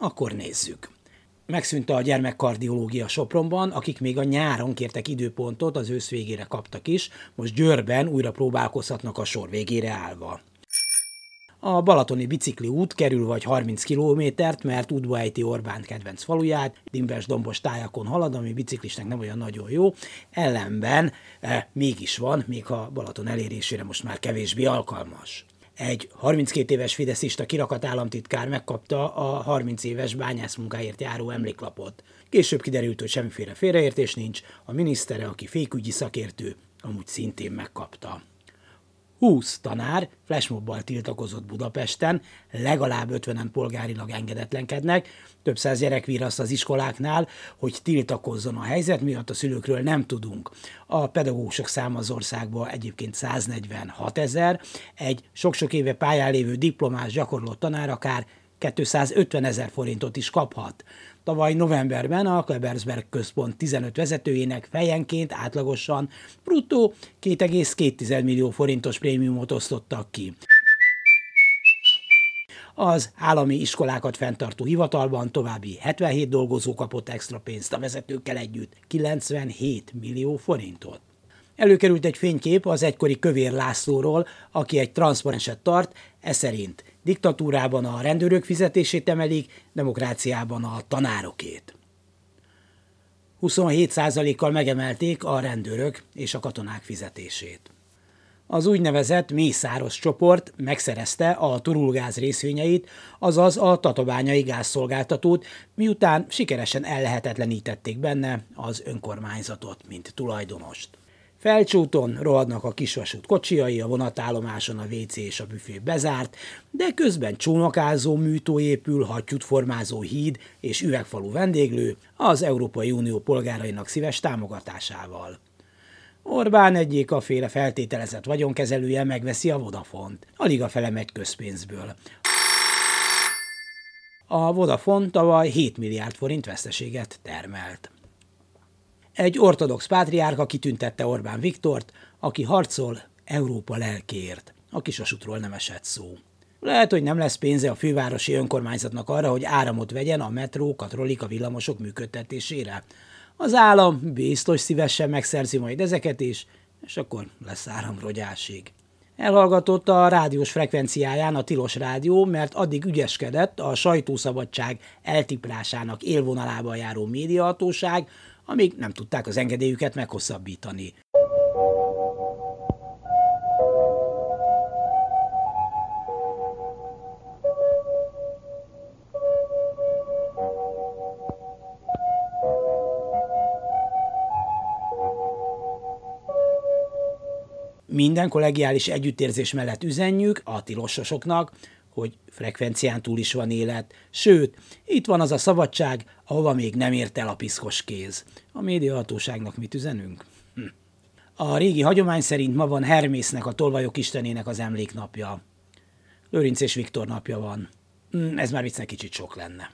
Akkor nézzük. Megszűnt a gyermekkardiológia Sopronban, akik még a nyáron kértek időpontot, az ősz végére kaptak is, most Győrben újra próbálkozhatnak a sor végére állva. A Balatoni bicikli út kerül vagy 30 kilométert, mert útba ejti Orbán kedvenc faluját, dimbes dombos tájakon halad, ami biciklisnek nem olyan nagyon jó, ellenben e, mégis van, még ha Balaton elérésére most már kevésbé alkalmas. Egy 32 éves fideszista kirakat államtitkár megkapta a 30 éves bányászmunkáért járó emléklapot. Később kiderült, hogy semmiféle félreértés nincs, a minisztere, aki fékügyi szakértő, amúgy szintén megkapta. 20 tanár flashmobbal tiltakozott Budapesten, legalább 50-en polgárilag engedetlenkednek, több száz gyerek viraszt az iskoláknál, hogy tiltakozzon a helyzet miatt, a szülőkről nem tudunk. A pedagógusok száma az országban egyébként 146 ezer, egy sok-sok éve pályán lévő diplomás gyakorló tanár akár 250 ezer forintot is kaphat. Tavaly novemberben a Klebersberg központ 15 vezetőjének fejenként átlagosan bruttó 2,2 millió forintos prémiumot osztottak ki. Az állami iskolákat fenntartó hivatalban további 77 dolgozó kapott extra pénzt a vezetőkkel együtt, 97 millió forintot. Előkerült egy fénykép az egykori Kövér Lászlóról, aki egy transzparenset tart, e szerint diktatúrában a rendőrök fizetését emelik, demokráciában a tanárokét. 27%-kal megemelték a rendőrök és a katonák fizetését. Az úgynevezett Mészáros csoport megszerezte a turulgáz részvényeit, azaz a tatabányai gázszolgáltatót, miután sikeresen ellehetetlenítették benne az önkormányzatot, mint tulajdonost. Felcsúton rohadnak a kisvasút kocsiai, a vonatállomáson a WC és a büfé bezárt, de közben csónakázó műtó épül, hattyút formázó híd és üvegfalú vendéglő az Európai Unió polgárainak szíves támogatásával. Orbán egyik a féle feltételezett vagyonkezelője megveszi a Vodafont. Alig a fele megy közpénzből. A Vodafone tavaly 7 milliárd forint veszteséget termelt. Egy ortodox pátriárka kitüntette Orbán Viktort, aki harcol Európa lelkéért. A kisasutról nem esett szó. Lehet, hogy nem lesz pénze a fővárosi önkormányzatnak arra, hogy áramot vegyen a metrók, a trollik, a villamosok működtetésére. Az állam biztos szívesen megszerzi majd ezeket is, és akkor lesz áramrogyásig. Elhallgatott a rádiós frekvenciáján a tilos rádió, mert addig ügyeskedett a sajtószabadság eltiprásának élvonalában járó médiahatóság, amíg nem tudták az engedélyüket meghosszabbítani. Minden kollegiális együttérzés mellett üzenjük a tilososoknak, hogy frekvencián túl is van élet, sőt, itt van az a szabadság, ahova még nem ért el a piszkos kéz. A médiahatóságnak mit üzenünk? Hm. A régi hagyomány szerint ma van Hermésznek, a tolvajok istenének az emléknapja. Lőrinc és Viktor napja van. Hm, ez már viccnek kicsit sok lenne.